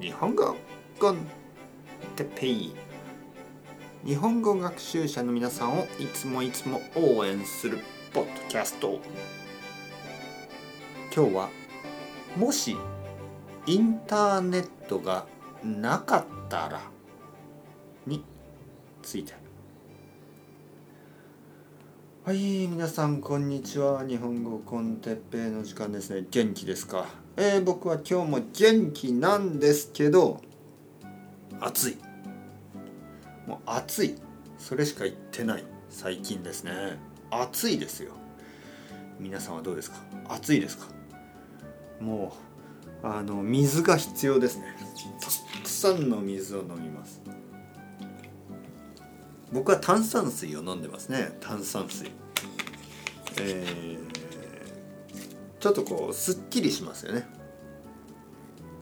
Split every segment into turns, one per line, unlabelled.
日本語日本語学習者の皆さんをいつもいつも応援するポッドキャスト。今日はもしインターネットがなかったらについてはい皆さんこんにちは。日本語コンテッペイの時間ですね。元気ですか？えー、僕は今日も元気なんですけど暑い。もう暑い。それしか言ってない。最近ですね。暑いですよ。皆さんはどうですか？暑いですか？もうあの水が必要ですね。たくさんの水を飲みます。僕は炭酸水を飲んでますね。炭酸水。えー、ちょっとこうすっきりしますよね。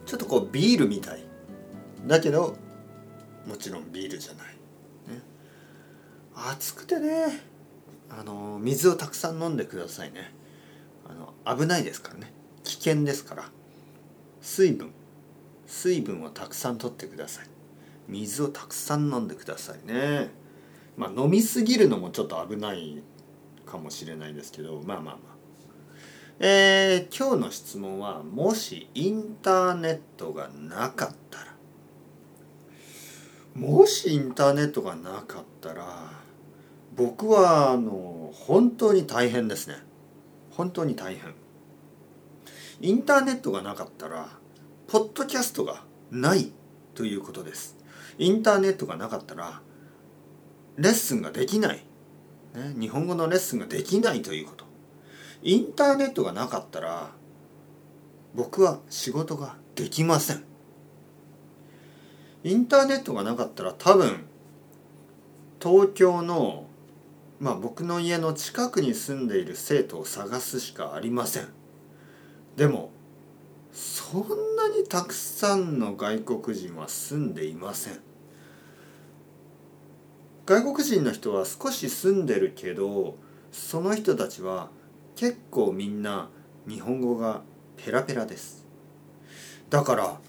ちょっとこうビールみたい。だけどもちろんビールじゃない、ね、暑くてね。あの水をたくさん飲んでくださいね。あの危ないですからね。危険ですから。水分。水分をたくさんとってください。水をたくさん飲んでくださいね。まあ飲みすぎるのもちょっと危ないかもしれないですけどまあまあまあ。えー、今日の質問はもしインターネットがなかったら。もしインターネットがなかったら僕はあの本当に大変ですね。本当に大変。インターネットがなかったらポッドキャストがないということです。インターネットがなかったらレッスンができない、ね、日本語のレッスンができないということ。インターネットがなかったら僕は仕事ができません。インターネットがなかったら多分東京のまあ僕の家の近くに住んでいる生徒を探すしかありません。でもそんなにたくさんの外国人は住んでいません。外国人の人は少し住んでるけどその人たちは結構みんな日本語がペラペラです。だから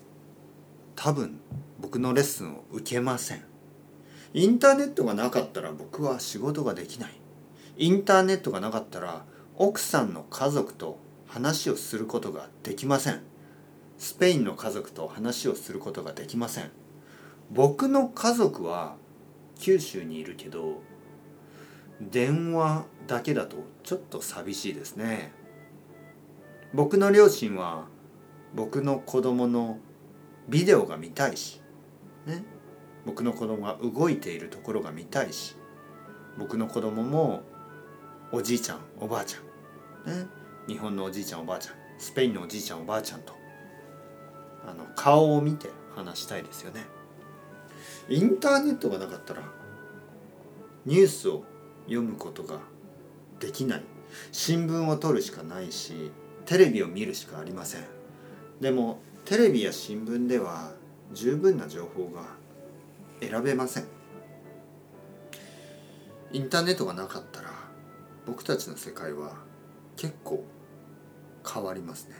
多分僕のレッスンを受けません。インターネットがなかったら僕は仕事ができない。インターネットがなかったら奥さんの家族と話をすることができません。スペインの家族と話をすることができません。僕の家族は九州にいるけど電話だけだとちょっと寂しいですね。僕の両親は僕の子供のビデオが見たいし、ね、僕の子供が動いているところが見たいし僕の子供もおじいちゃんおばあちゃん、ね、日本のおじいちゃんおばあちゃんスペインのおじいちゃんおばあちゃんとあの顔を見て話したいですよね。インターネットがなかったらニュースを読むことができない。新聞を取るしかないしテレビを見るしかありません。でもテレビや新聞では十分な情報が選べません。インターネットがなかったら僕たちの世界は結構変わりますね。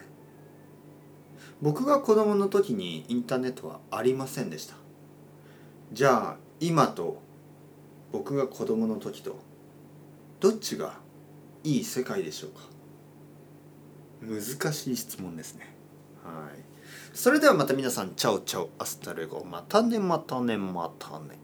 僕が子供の時にインターネットはありませんでした。じゃあ今と僕が子供の時とどっちがいい世界でしょうか？難しい質問ですね。はい。それではまた皆さんチャオチャオ hasta luego またねまたねまたね。